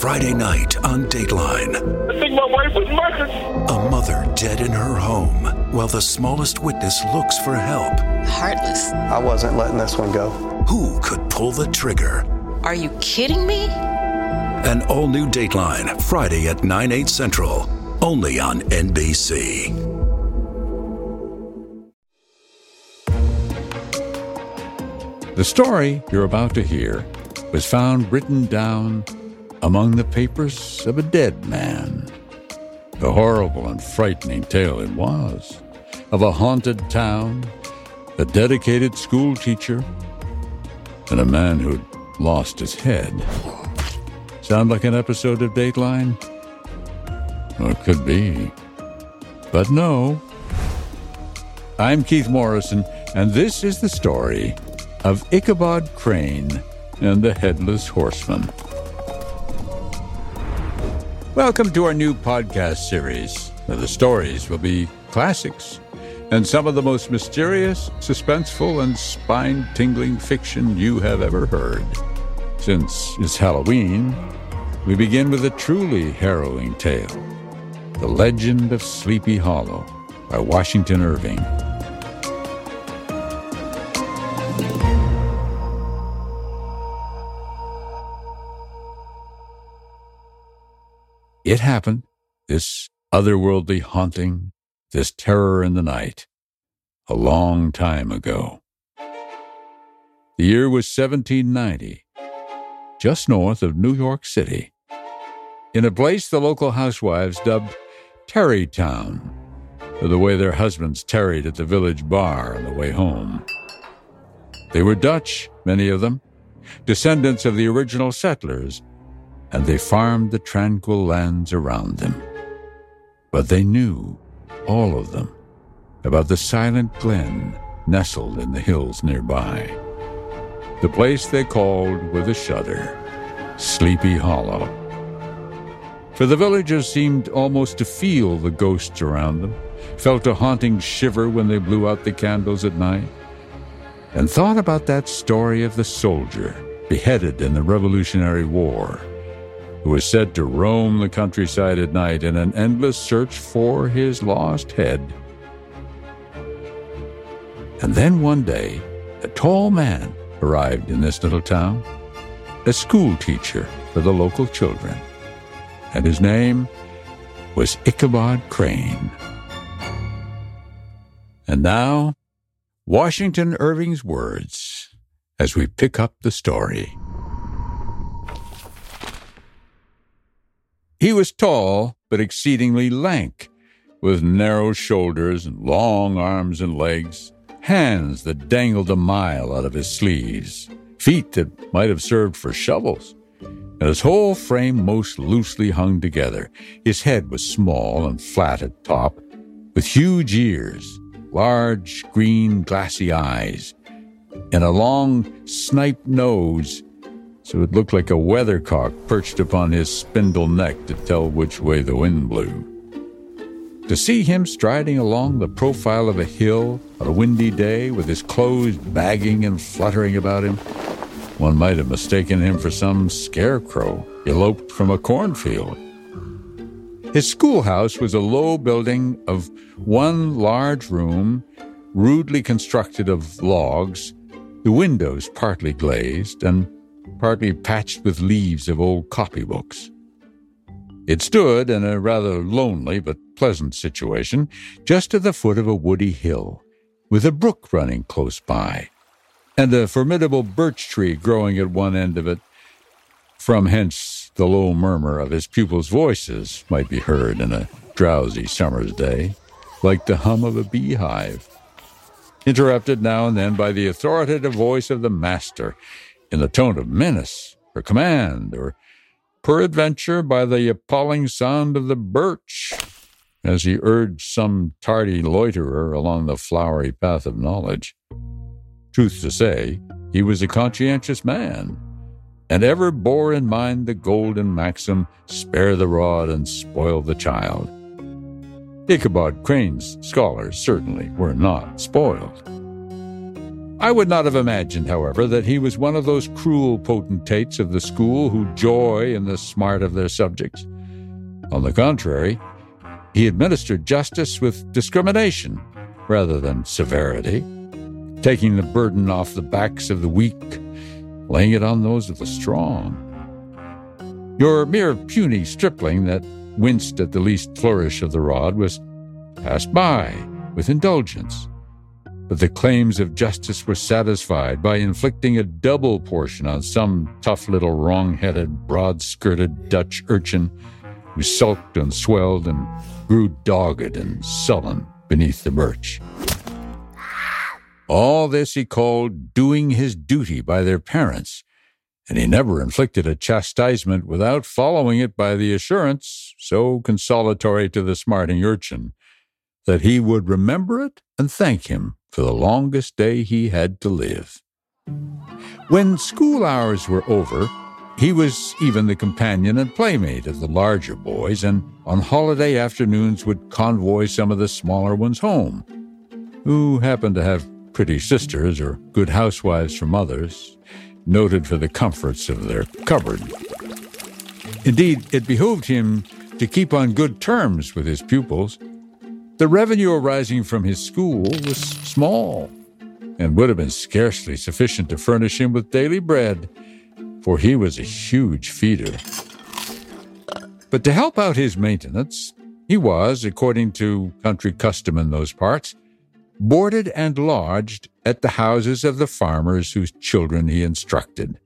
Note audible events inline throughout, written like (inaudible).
Friday night on Dateline. I think my wife was murdered. A mother dead in her home while the smallest witness looks for help. Heartless. I wasn't letting this one go. Who could pull the trigger? Are you kidding me? An all new Dateline, Friday at 9, 8 central, only on NBC. The story you're about to hear was found written down among the papers of a dead man. The horrible and frightening tale it was of a haunted town, a dedicated school teacher, and a man who'd lost his head. Sound like an episode of Dateline? Well, it could be. But no. I'm Keith Morrison, and this is the story of Ichabod Crane and the Headless Horseman. Welcome to our new podcast series, the stories will be classics and some of the most mysterious, suspenseful, and spine tingling fiction you have ever heard. Since it's Halloween, we begin with a truly harrowing tale The Legend of Sleepy Hollow by Washington Irving. It happened, this otherworldly haunting, this terror in the night, a long time ago. The year was 1790, just north of New York City, in a place the local housewives dubbed Tarrytown, the way their husbands tarried at the village bar on the way home. They were Dutch, many of them, descendants of the original settlers and they farmed the tranquil lands around them. But they knew, all of them, about the silent glen nestled in the hills nearby. The place they called with a shudder Sleepy Hollow. For the villagers seemed almost to feel the ghosts around them, felt a haunting shiver when they blew out the candles at night, and thought about that story of the soldier beheaded in the Revolutionary War who was said to roam the countryside at night in an endless search for his lost head. And then one day, a tall man arrived in this little town, a school teacher for the local children, and his name was Ichabod Crane. And now, Washington Irving's words as we pick up the story. He was tall, but exceedingly lank, with narrow shoulders and long arms and legs, hands that dangled a mile out of his sleeves, feet that might have served for shovels, and his whole frame most loosely hung together. His head was small and flat at top, with huge ears, large green glassy eyes, and a long snipe nose so it looked like a weathercock perched upon his spindle neck to tell which way the wind blew. To see him striding along the profile of a hill on a windy day with his clothes bagging and fluttering about him, one might have mistaken him for some scarecrow eloped from a cornfield. His schoolhouse was a low building of one large room, rudely constructed of logs, the windows partly glazed, and partly patched with leaves of old copybooks. It stood in a rather lonely but pleasant situation, just at the foot of a woody hill, with a brook running close by, and a formidable birch tree growing at one end of it. From hence the low murmur of his pupils' voices might be heard in a drowsy summer's day, like the hum of a beehive, interrupted now and then by the authoritative voice of the master in the tone of menace or command, or peradventure by the appalling sound of the birch, as he urged some tardy loiterer along the flowery path of knowledge. Truth to say, he was a conscientious man, and ever bore in mind the golden maxim spare the rod and spoil the child. Ichabod Crane's scholars certainly were not spoiled. I would not have imagined, however, that he was one of those cruel potentates of the school who joy in the smart of their subjects. On the contrary, he administered justice with discrimination rather than severity, taking the burden off the backs of the weak, laying it on those of the strong. Your mere puny stripling that winced at the least flourish of the rod was passed by with indulgence. But the claims of justice were satisfied by inflicting a double portion on some tough little wrong headed, broad skirted Dutch urchin who sulked and swelled and grew dogged and sullen beneath the birch. All this he called doing his duty by their parents, and he never inflicted a chastisement without following it by the assurance, so consolatory to the smarting urchin, that he would remember it and thank him for the longest day he had to live. When school hours were over, he was even the companion and playmate of the larger boys, and on holiday afternoons would convoy some of the smaller ones home, who happened to have pretty sisters or good housewives from others, noted for the comforts of their cupboard. Indeed, it behooved him to keep on good terms with his pupils. The revenue arising from his school was small and would have been scarcely sufficient to furnish him with daily bread for he was a huge feeder. But to help out his maintenance, he was, according to country custom in those parts, boarded and lodged at the houses of the farmers whose children he instructed.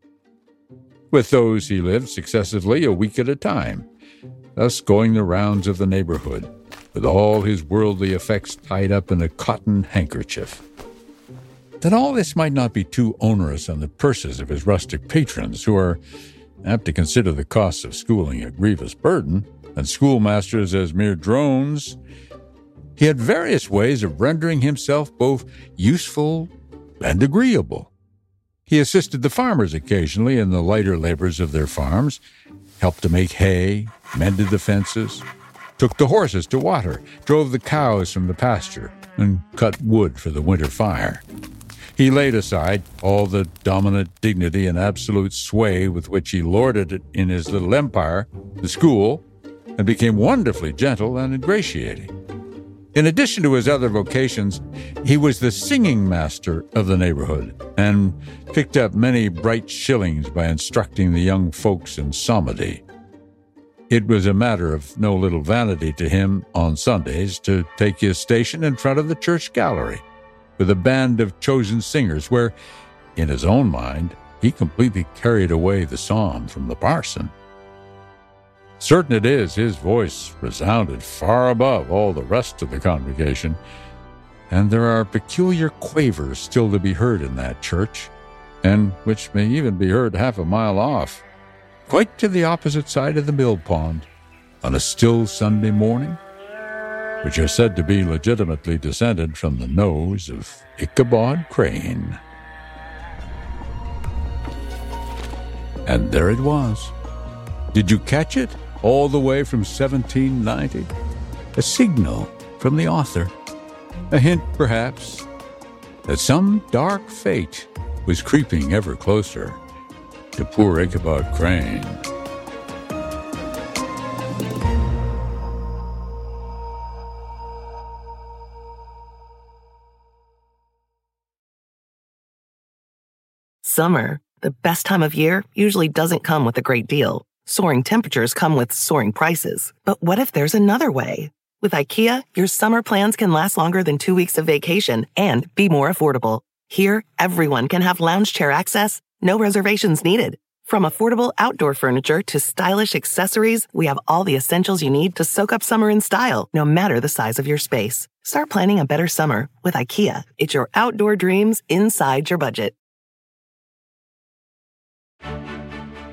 With those he lived successively a week at a time, thus going the rounds of the neighborhood, with all his worldly effects tied up in a cotton handkerchief that all this might not be too onerous on the purses of his rustic patrons, who are apt to consider the costs of schooling a grievous burden, and schoolmasters as mere drones, he had various ways of rendering himself both useful and agreeable. He assisted the farmers occasionally in the lighter labors of their farms, helped to make hay, mended the fences, took the horses to water, drove the cows from the pasture, and cut wood for the winter fire. He laid aside all the dominant dignity and absolute sway with which he lorded it in his little empire, the school, and became wonderfully gentle and ingratiating. In addition to his other vocations, he was the singing master of the neighborhood and picked up many bright shillings by instructing the young folks in psalmody. It was a matter of no little vanity to him on Sundays to take his station in front of the church gallery with a band of chosen singers, where, in his own mind, he completely carried away the psalm from the parson. Certain it is, his voice resounded far above all the rest of the congregation, and there are peculiar quavers still to be heard in that church, and which may even be heard half a mile off, quite to the opposite side of the mill pond, on a still Sunday morning which are said to be legitimately descended from the nose of Ichabod Crane. And there it was. Did you catch it? All the way from 1790? A signal from the author. A hint, perhaps, that some dark fate was creeping ever closer to poor Ichabod Crane. Summer, the best time of year, usually doesn't come with a great deal. Soaring temperatures come with soaring prices. But what if there's another way? With IKEA, your summer plans can last longer than two weeks of vacation and be more affordable. Here, everyone can have lounge chair access, no reservations needed. From affordable outdoor furniture to stylish accessories, we have all the essentials you need to soak up summer in style, no matter the size of your space. Start planning a better summer with IKEA. It's your outdoor dreams inside your budget.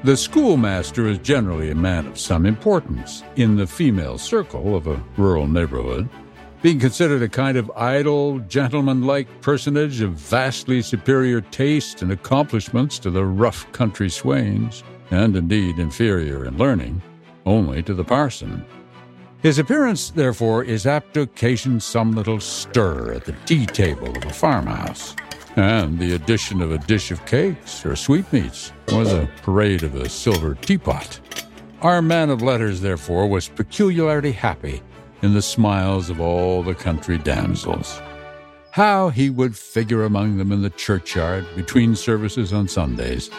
The schoolmaster is generally a man of some importance in the female circle of a rural neighborhood, being considered a kind of idle, gentlemanlike personage of vastly superior taste and accomplishments to the rough country swains, and indeed inferior in learning only to the parson. His appearance, therefore, is apt to occasion some little stir at the tea table of a farmhouse. and the addition of a dish of cakes or sweetmeats, or the parade of a silver teapot. Our man of letters, therefore, was peculiarly happy in the smiles of all the country damsels. How he would figure among them in the churchyard between services on Sundays,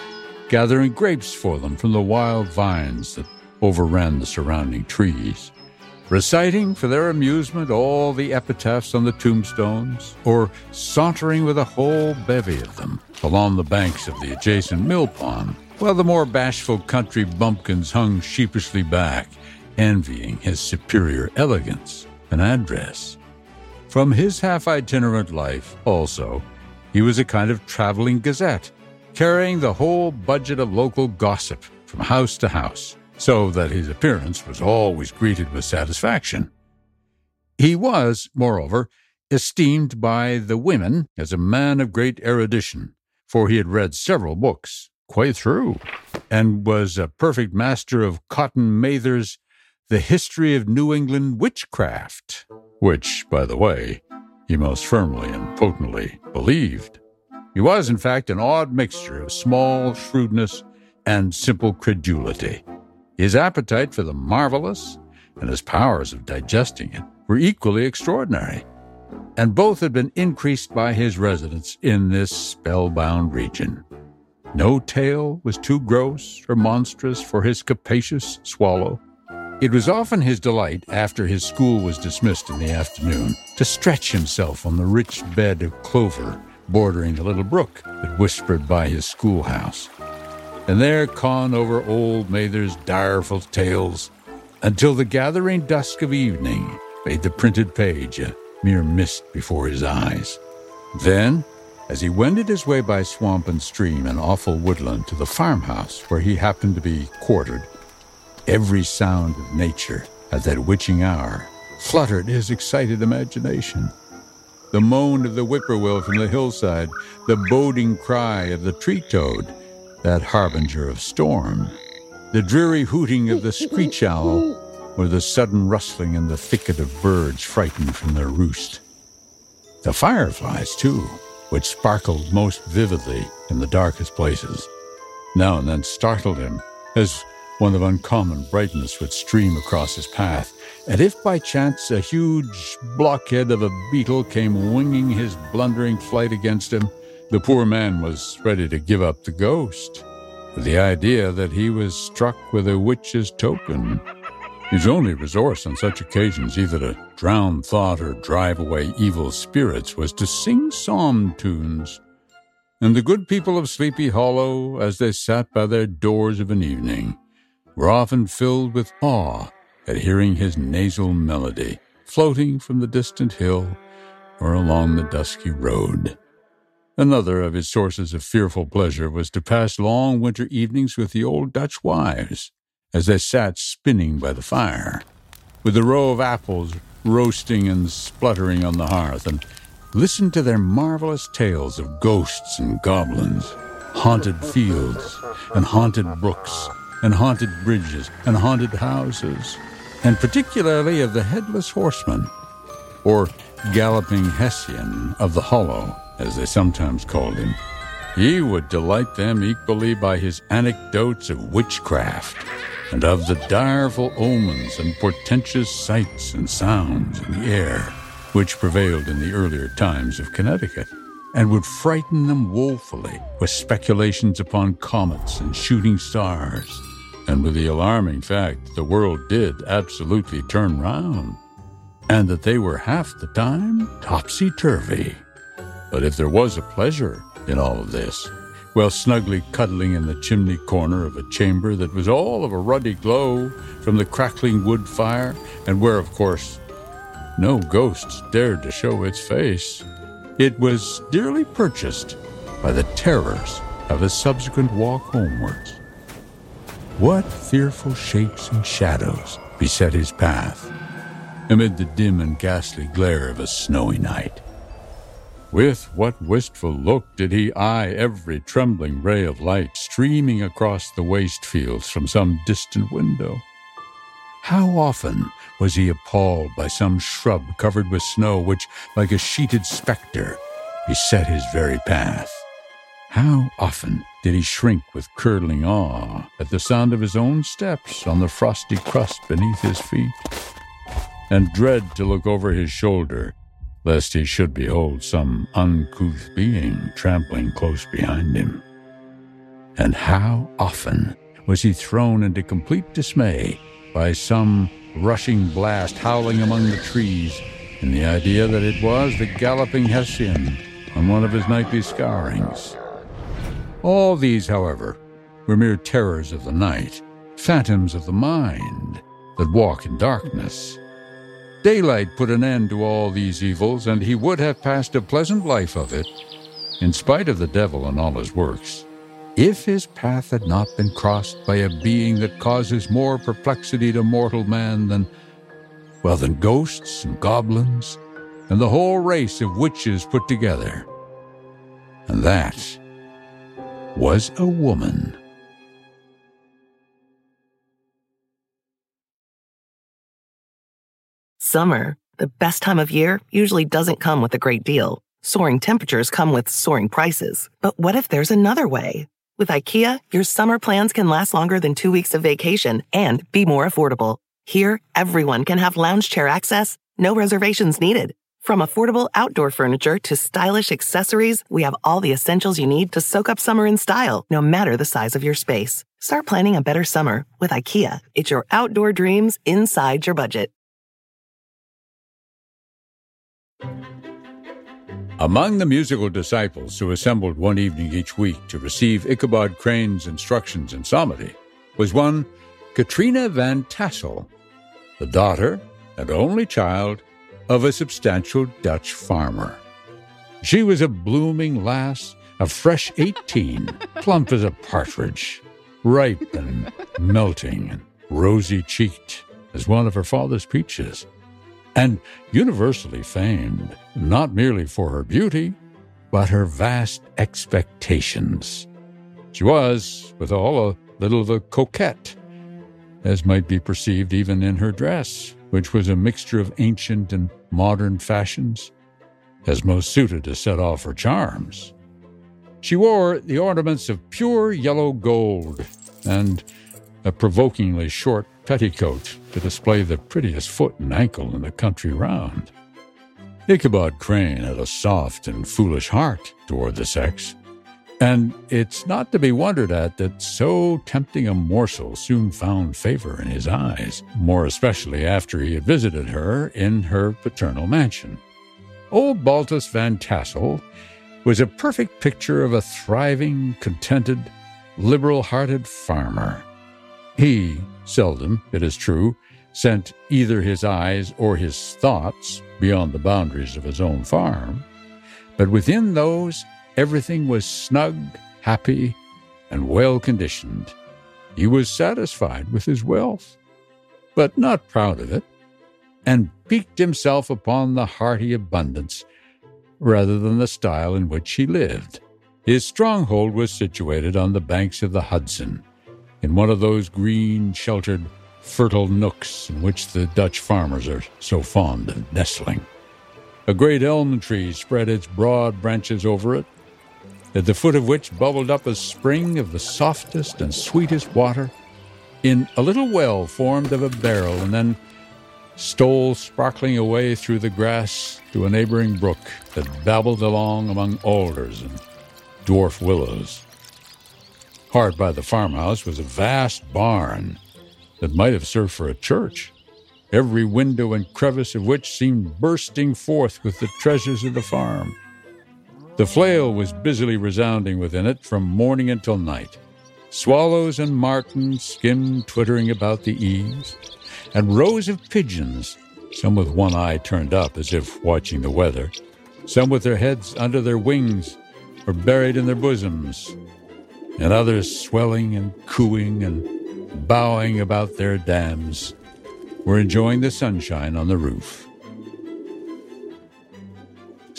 gathering grapes for them from the wild vines that overran the surrounding trees reciting for their amusement all the epitaphs on the tombstones, or sauntering with a whole bevy of them along the banks of the adjacent mill pond, while the more bashful country bumpkins hung sheepishly back, envying his superior elegance and address. From his half itinerant life, also, he was a kind of traveling gazette, carrying the whole budget of local gossip from house to house so that his appearance was always greeted with satisfaction. He was, moreover, esteemed by the women as a man of great erudition, for he had read several books, quite through, and was a perfect master of Cotton Mather's The History of New England Witchcraft, which, by the way, he most firmly and potently believed. He was, in fact, an odd mixture of small shrewdness and simple credulity. His appetite for the marvelous and his powers of digesting it were equally extraordinary, and both had been increased by his residence in this spellbound region. No tale was too gross or monstrous for his capacious swallow. It was often his delight, after his school was dismissed in the afternoon, to stretch himself on the rich bed of clover bordering the little brook that whispered by his schoolhouse and there con over old Mather's direful tales until the gathering dusk of evening made the printed page a mere mist before his eyes. Then, as he wended his way by swamp and stream and awful woodland to the farmhouse where he happened to be quartered, every sound of nature at that witching hour fluttered his excited imagination. The moan of the whippoorwill from the hillside, the boding cry of the tree toad, that harbinger of storm, the dreary hooting of the screech owl, or the sudden rustling in the thicket of birds frightened from their roost. The fireflies, too, which sparkled most vividly in the darkest places, now and then startled him as one of uncommon brightness would stream across his path, and if by chance a huge blockhead of a beetle came winging his blundering flight against him, the poor man was ready to give up the ghost, the idea that he was struck with a witch's token. His only resource on such occasions, either to drown thought or drive away evil spirits, was to sing psalm tunes. And the good people of Sleepy Hollow, as they sat by their doors of an evening, were often filled with awe at hearing his nasal melody floating from the distant hill or along the dusky road. Another of his sources of fearful pleasure was to pass long winter evenings with the old Dutch wives as they sat spinning by the fire, with a row of apples roasting and spluttering on the hearth, and listen to their marvelous tales of ghosts and goblins, haunted fields and haunted brooks and haunted bridges and haunted houses, and particularly of the headless horseman, or galloping Hessian of the hollow as they sometimes called him, he would delight them equally by his anecdotes of witchcraft and of the direful omens and portentous sights and sounds in the air which prevailed in the earlier times of Connecticut, and would frighten them woefully with speculations upon comets and shooting stars, and with the alarming fact that the world did absolutely turn round, and that they were half the time topsy turvy. But if there was a pleasure in all of this, well, snugly cuddling in the chimney corner of a chamber that was all of a ruddy glow from the crackling wood fire, and where, of course, no ghosts dared to show its face, it was dearly purchased by the terrors of a subsequent walk homewards. What fearful shapes and shadows beset his path amid the dim and ghastly glare of a snowy night? With what wistful look did he eye every trembling ray of light streaming across the waste fields from some distant window? How often was he appalled by some shrub covered with snow which, like a sheeted spectre, beset his very path. How often did he shrink with curdling awe at the sound of his own steps on the frosty crust beneath his feet, and dread to look over his shoulder lest he should behold some uncouth being trampling close behind him. And how often was he thrown into complete dismay by some rushing blast howling among the trees in the idea that it was the galloping Hessian on one of his nightly scourings. All these, however, were mere terrors of the night, phantoms of the mind that walk in darkness. Daylight put an end to all these evils, and he would have passed a pleasant life of it, in spite of the devil and all his works, if his path had not been crossed by a being that causes more perplexity to mortal man than, well, than ghosts and goblins and the whole race of witches put together. And that was a woman. Summer, the best time of year, usually doesn't come with a great deal. Soaring temperatures come with soaring prices. But what if there's another way? With IKEA, your summer plans can last longer than two weeks of vacation and be more affordable. Here, everyone can have lounge chair access, no reservations needed. From affordable outdoor furniture to stylish accessories, we have all the essentials you need to soak up summer in style, no matter the size of your space. Start planning a better summer with IKEA. It's your outdoor dreams inside your budget. Among the musical disciples who assembled one evening each week to receive Ichabod Crane's instructions in psalmody was one Katrina Van Tassel, the daughter and only child of a substantial Dutch farmer. She was a blooming lass, a fresh eighteen, (laughs) plump as a partridge, ripe and melting and rosy cheeked as one of her father's peaches and universally famed not merely for her beauty, but her vast expectations. She was, withal, a little of a coquette, as might be perceived even in her dress, which was a mixture of ancient and modern fashions, as most suited to set off her charms. She wore the ornaments of pure yellow gold and a provokingly short petticoat to display the prettiest foot and ankle in the country round. Ichabod Crane had a soft and foolish heart toward the sex, and it's not to be wondered at that so tempting a morsel soon found favor in his eyes, more especially after he had visited her in her paternal mansion. Old Baltus Van Tassel was a perfect picture of a thriving, contented, liberal hearted farmer. He seldom, it is true, sent either his eyes or his thoughts beyond the boundaries of his own farm, but within those everything was snug, happy, and well conditioned. He was satisfied with his wealth, but not proud of it, and piqued himself upon the hearty abundance rather than the style in which he lived. His stronghold was situated on the banks of the Hudson, in one of those green, sheltered, fertile nooks in which the Dutch farmers are so fond of nestling. A great elm tree spread its broad branches over it, at the foot of which bubbled up a spring of the softest and sweetest water in a little well formed of a barrel and then stole sparkling away through the grass to a neighboring brook that babbled along among alders and dwarf willows. Hard by the farmhouse was a vast barn that might have served for a church, every window and crevice of which seemed bursting forth with the treasures of the farm. The flail was busily resounding within it from morning until night. Swallows and martins skimmed twittering about the eaves, and rows of pigeons, some with one eye turned up as if watching the weather, some with their heads under their wings or buried in their bosoms, and others swelling and cooing and bowing about their dams, were enjoying the sunshine on the roof.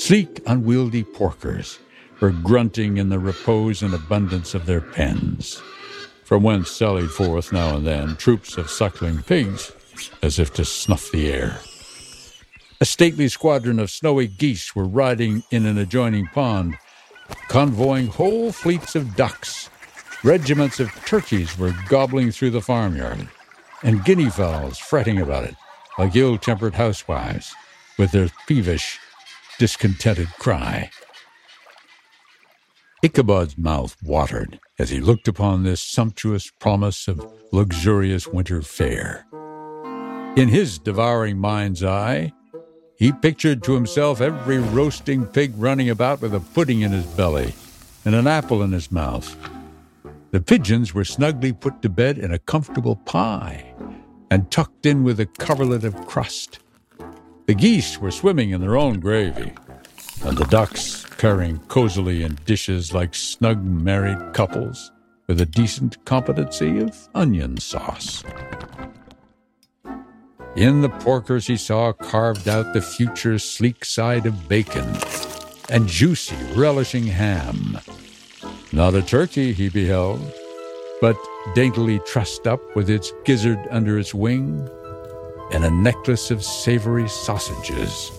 Sleek, unwieldy porkers were grunting in the repose and abundance of their pens, from whence sallied forth now and then troops of suckling pigs as if to snuff the air. A stately squadron of snowy geese were riding in an adjoining pond, convoying whole fleets of ducks. Regiments of turkeys were gobbling through the farmyard, and guinea fowls fretting about it like ill tempered housewives with their peevish, discontented cry. Ichabod's mouth watered as he looked upon this sumptuous promise of luxurious winter fare. In his devouring mind's eye, he pictured to himself every roasting pig running about with a pudding in his belly and an apple in his mouth. The pigeons were snugly put to bed in a comfortable pie and tucked in with a coverlet of crust. The geese were swimming in their own gravy, and the ducks purring cozily in dishes like snug married couples with a decent competency of onion sauce. In the porkers, he saw carved out the future sleek side of bacon and juicy, relishing ham. Not a turkey he beheld, but daintily trussed up with its gizzard under its wing and a necklace of savory sausages.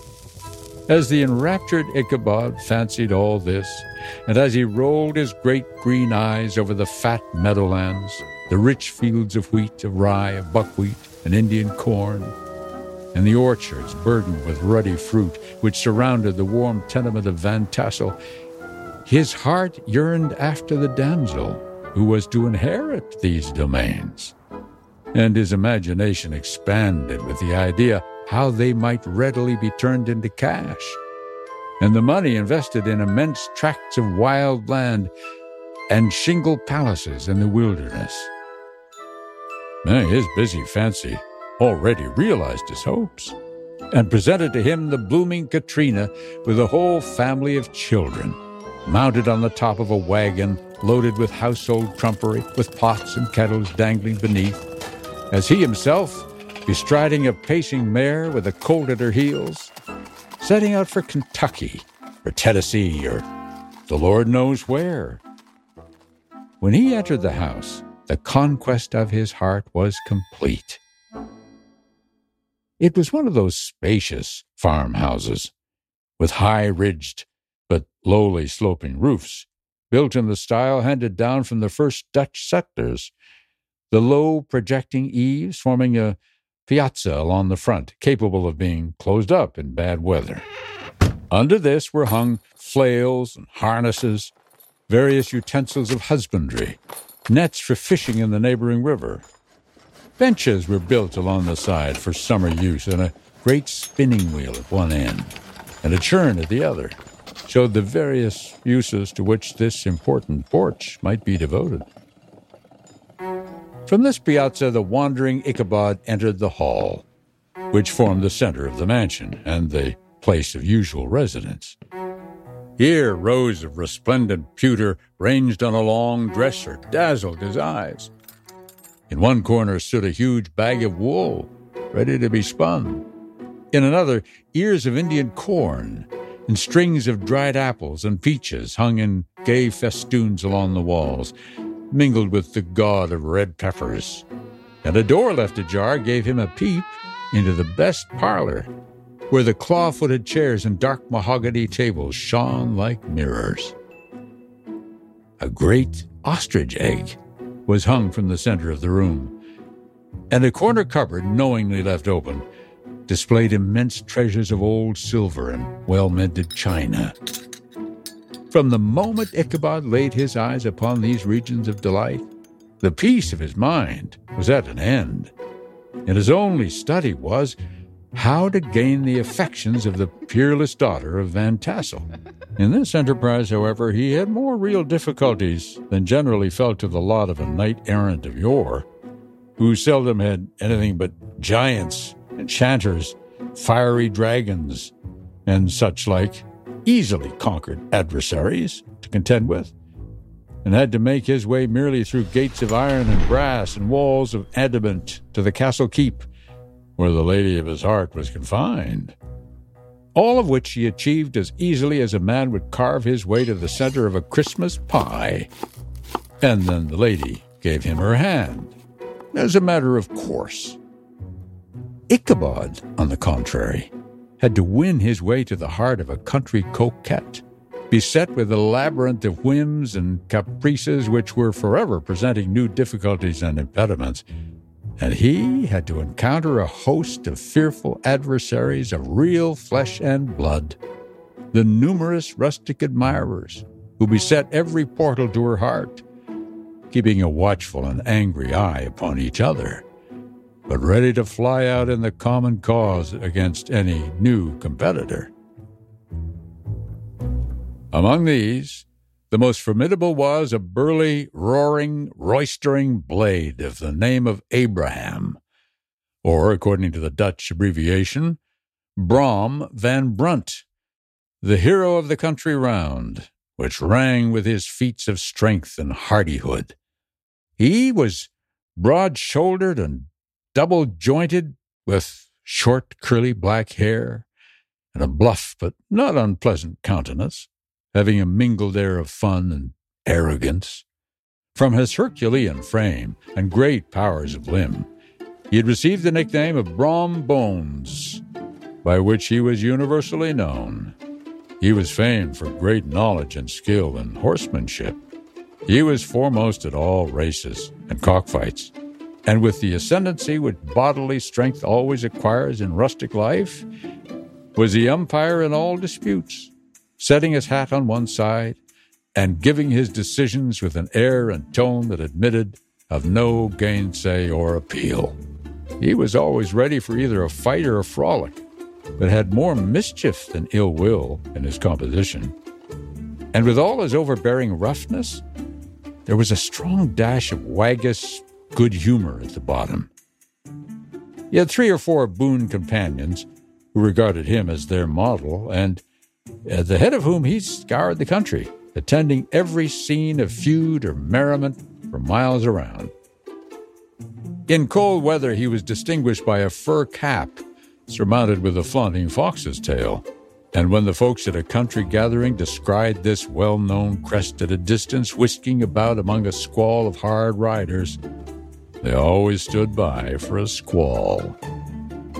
As the enraptured Ichabod fancied all this, and as he rolled his great green eyes over the fat meadowlands, the rich fields of wheat, of rye, of buckwheat, and Indian corn, and the orchards burdened with ruddy fruit which surrounded the warm tenement of Van Tassel, his heart yearned after the damsel who was to inherit these domains and his imagination expanded with the idea how they might readily be turned into cash, and the money invested in immense tracts of wild land and shingle palaces in the wilderness. His busy fancy already realized his hopes and presented to him the blooming Katrina with a whole family of children, mounted on the top of a wagon loaded with household trumpery, with pots and kettles dangling beneath, as he himself, bestriding a pacing mare with a colt at her heels, setting out for Kentucky or Tennessee or the Lord knows where. When he entered the house, the conquest of his heart was complete. It was one of those spacious farmhouses with high ridged but lowly sloping roofs, built in the style handed down from the first Dutch settlers the low projecting eaves forming a piazza along the front, capable of being closed up in bad weather. Under this were hung flails and harnesses, various utensils of husbandry, nets for fishing in the neighboring river. Benches were built along the side for summer use, and a great spinning wheel at one end and a churn at the other showed the various uses to which this important porch might be devoted. From this piazza, the wandering Ichabod entered the hall, which formed the center of the mansion and the place of usual residence. Here, rows of resplendent pewter ranged on a long dresser dazzled his eyes. In one corner stood a huge bag of wool, ready to be spun. In another, ears of Indian corn and strings of dried apples and peaches hung in gay festoons along the walls, mingled with the god of red peppers. And a door left ajar gave him a peep into the best parlor, where the claw footed chairs and dark mahogany tables shone like mirrors. A great ostrich egg was hung from the center of the room, and a corner cupboard, knowingly left open, displayed immense treasures of old silver and well mended china. From the moment Ichabod laid his eyes upon these regions of delight, the peace of his mind was at an end, and his only study was how to gain the affections of the peerless daughter of Van Tassel. In this enterprise, however, he had more real difficulties than generally fell to the lot of a knight errant of yore, who seldom had anything but giants, enchanters, fiery dragons, and such like easily conquered adversaries to contend with, and had to make his way merely through gates of iron and brass and walls of adamant to the castle keep, where the lady of his heart was confined. All of which he achieved as easily as a man would carve his way to the center of a Christmas pie. And then the lady gave him her hand, as a matter of course. Ichabod, on the contrary, had to win his way to the heart of a country coquette, beset with a labyrinth of whims and caprices which were forever presenting new difficulties and impediments. And he had to encounter a host of fearful adversaries of real flesh and blood, the numerous rustic admirers who beset every portal to her heart, keeping a watchful and angry eye upon each other but ready to fly out in the common cause against any new competitor. Among these, the most formidable was a burly, roaring, roistering blade of the name of Abraham, or, according to the Dutch abbreviation, Brom van Brunt, the hero of the country round, which rang with his feats of strength and hardihood. He was broad shouldered and double jointed, with short, curly black hair, and a bluff but not unpleasant countenance, having a mingled air of fun and arrogance. From his Herculean frame and great powers of limb, he had received the nickname of Brom Bones, by which he was universally known. He was famed for great knowledge and skill in horsemanship. He was foremost at all races and cockfights, and with the ascendancy which bodily strength always acquires in rustic life, was the umpire in all disputes, setting his hat on one side and giving his decisions with an air and tone that admitted of no gainsay or appeal. He was always ready for either a fight or a frolic, but had more mischief than ill will in his composition. And with all his overbearing roughness, there was a strong dash of waggish good humor at the bottom. He had three or four boon companions who regarded him as their model, and at the head of whom he scoured the country, attending every scene of feud or merriment for miles around. In cold weather, he was distinguished by a fur cap surmounted with a flaunting fox's tail. And when the folks at a country gathering descried this well known crest at a distance, whisking about among a squall of hard riders, they always stood by for a squall.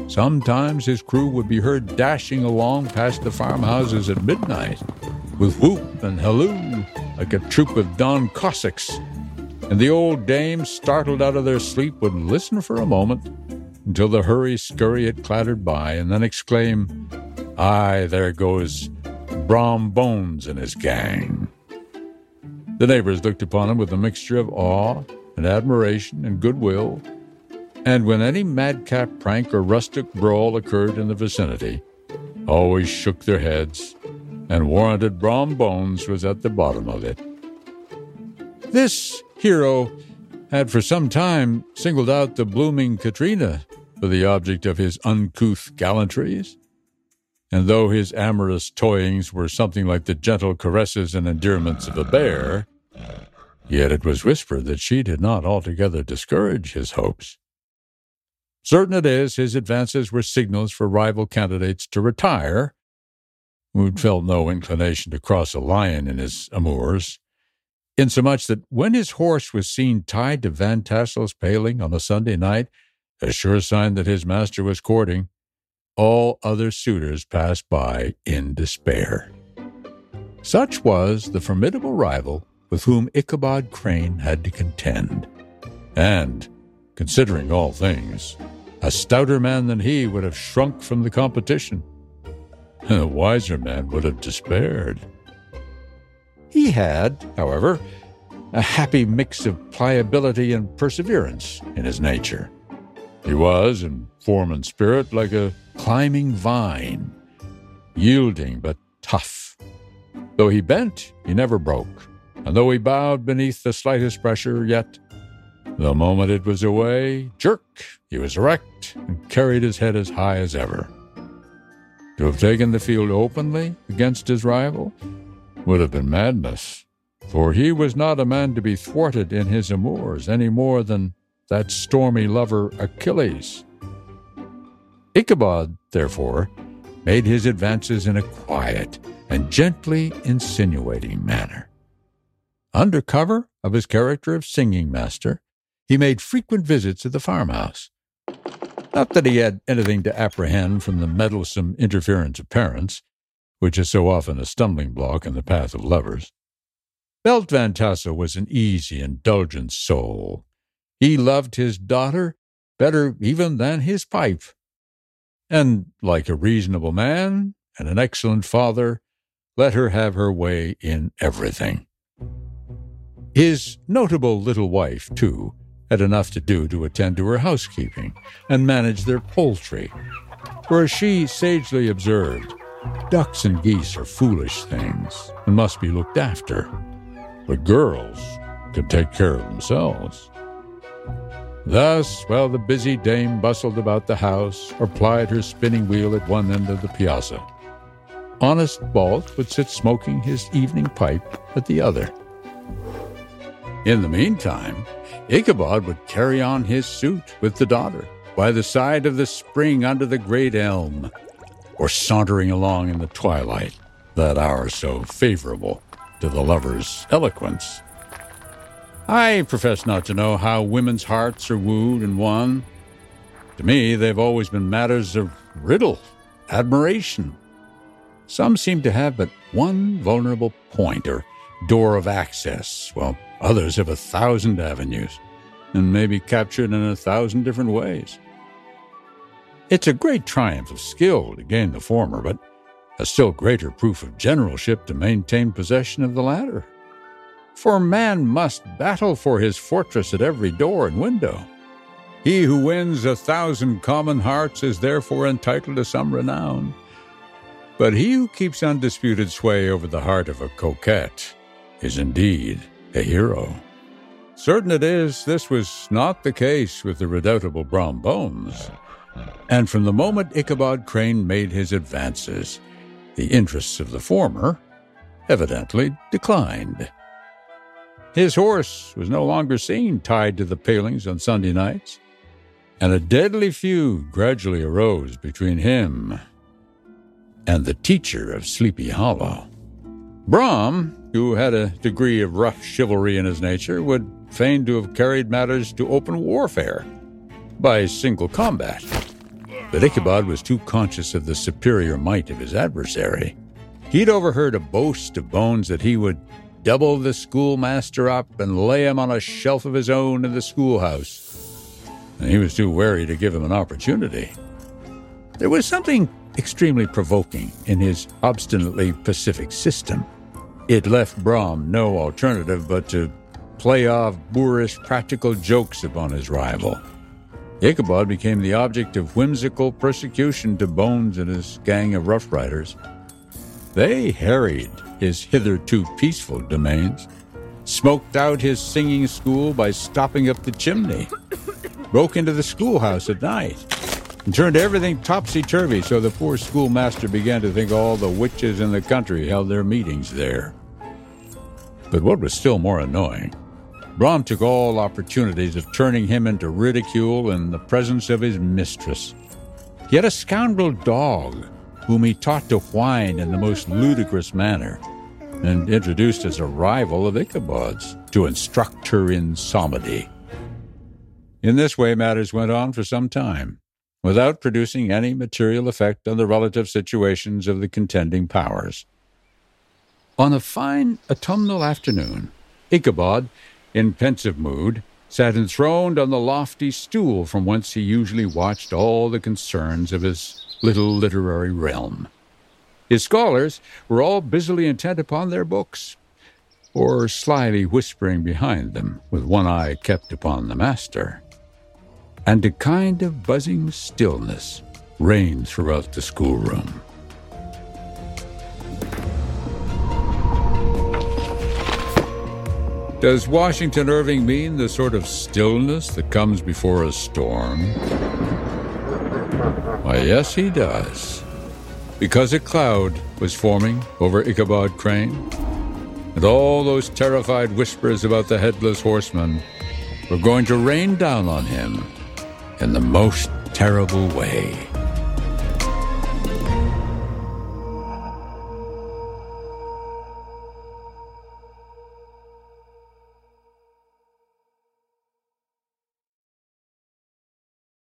Sometimes his crew would be heard dashing along past the farmhouses at midnight, with whoop and halloo like a troop of Don Cossacks, and the old dames, startled out of their sleep, would listen for a moment until the hurry scurry had clattered by, and then exclaim, Aye, there goes Brom Bones and his gang. The neighbors looked upon him with a mixture of awe and admiration and goodwill, and when any madcap prank or rustic brawl occurred in the vicinity, always shook their heads and warranted Brom Bones was at the bottom of it. This hero had for some time singled out the blooming Katrina for the object of his uncouth gallantries, and though his amorous toyings were something like the gentle caresses and endearments of a bear, Yet it was whispered that she did not altogether discourage his hopes. Certain it is, his advances were signals for rival candidates to retire, who felt no inclination to cross a lion in his amours, insomuch that when his horse was seen tied to Van Tassel's paling on a Sunday night, a sure sign that his master was courting, all other suitors passed by in despair. Such was the formidable rival with whom Ichabod Crane had to contend. And, considering all things, a stouter man than he would have shrunk from the competition. (laughs) And a wiser man would have despaired. He had, however, a happy mix of pliability and perseverance in his nature. He was, in form and spirit, like a climbing vine, yielding but tough. Though he bent, he never broke and though he bowed beneath the slightest pressure, yet, the moment it was away, jerk, he was erect and carried his head as high as ever. To have taken the field openly against his rival would have been madness, for he was not a man to be thwarted in his amours any more than that stormy lover Achilles. Ichabod, therefore, made his advances in a quiet and gently insinuating manner. Under cover of his character of singing master, he made frequent visits at the farmhouse. Not that he had anything to apprehend from the meddlesome interference of parents, which is so often a stumbling block in the path of lovers. Balt Van Tassel was an easy, indulgent soul. He loved his daughter better even than his pipe. And, like a reasonable man and an excellent father, let her have her way in everything. His notable little wife, too, had enough to do to attend to her housekeeping and manage their poultry. For as she sagely observed, ducks and geese are foolish things and must be looked after. But girls can take care of themselves. Thus, while the busy dame bustled about the house or plied her spinning wheel at one end of the piazza, honest Balt would sit smoking his evening pipe at the other. In the meantime, Ichabod would carry on his suit with the daughter by the side of the spring under the great elm, or sauntering along in the twilight, that hour so favorable to the lover's eloquence. I profess not to know how women's hearts are wooed and won. To me, they've always been matters of riddle, admiration. Some seem to have but one vulnerable point or door of access, while others have a thousand avenues and may be captured in a thousand different ways. It's a great triumph of skill to gain the former, but a still greater proof of generalship to maintain possession of the latter. For man must battle for his fortress at every door and window. He who wins a thousand common hearts is therefore entitled to some renown. But he who keeps undisputed sway over the heart of a coquette is indeed a hero. Certain it is, this was not the case with the redoubtable Brom Bones. And from the moment Ichabod Crane made his advances, the interests of the former evidently declined. His horse was no longer seen tied to the palings on Sunday nights, and a deadly feud gradually arose between him and the teacher of Sleepy Hollow. Brom, who had a degree of rough chivalry in his nature, would fain to have carried matters to open warfare by single combat. But Ichabod was too conscious of the superior might of his adversary. He'd overheard a boast of Bones that he would double the schoolmaster up and lay him on a shelf of his own in the schoolhouse. And he was too wary to give him an opportunity. There was something extremely provoking in his obstinately pacific system. It left Brom no alternative but to play off boorish practical jokes upon his rival. Ichabod became the object of whimsical persecution to Bones and his gang of Rough Riders. They harried his hitherto peaceful domains, smoked out his singing school by stopping up the chimney, (coughs) broke into the schoolhouse at night, and turned everything topsy turvy so the poor schoolmaster began to think all the witches in the country held their meetings there. But what was still more annoying, Brom took all opportunities of turning him into ridicule in the presence of his mistress. He had a scoundrel dog whom he taught to whine in the most ludicrous manner, and introduced as a rival of Ichabod's to instruct her in psalmody. In this way, matters went on for some time without producing any material effect on the relative situations of the contending powers. On a fine autumnal afternoon, Ichabod, in pensive mood, sat enthroned on the lofty stool from whence he usually watched all the concerns of his little literary realm. His scholars were all busily intent upon their books, or slyly whispering behind them, with one eye kept upon the master and a kind of buzzing stillness reigned throughout the schoolroom. Does Washington Irving mean the sort of stillness that comes before a storm? Why, yes, he does. Because a cloud was forming over Ichabod Crane, and all those terrified whispers about the headless horseman were going to rain down on him in the most terrible way.